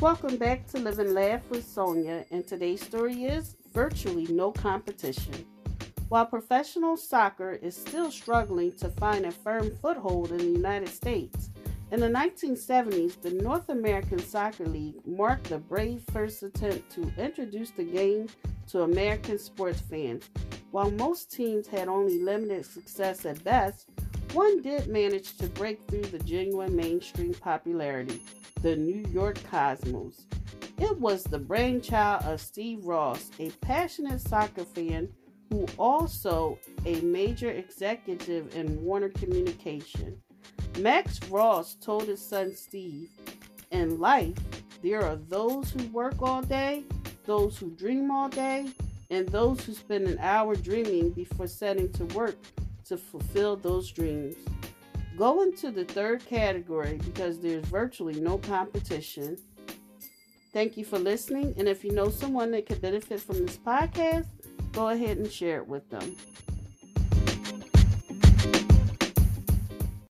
Welcome back to Live and Laugh with Sonia, and today's story is virtually no competition. While professional soccer is still struggling to find a firm foothold in the United States, in the 1970s, the North American Soccer League marked the brave first attempt to introduce the game to American sports fans. While most teams had only limited success at best, one did manage to break through the genuine mainstream popularity the New York Cosmos. It was the brainchild of Steve Ross, a passionate soccer fan who also a major executive in Warner Communication. Max Ross told his son Steve, in life, there are those who work all day, those who dream all day, and those who spend an hour dreaming before setting to work to fulfill those dreams. Go into the third category because there's virtually no competition. Thank you for listening, and if you know someone that could benefit from this podcast, go ahead and share it with them.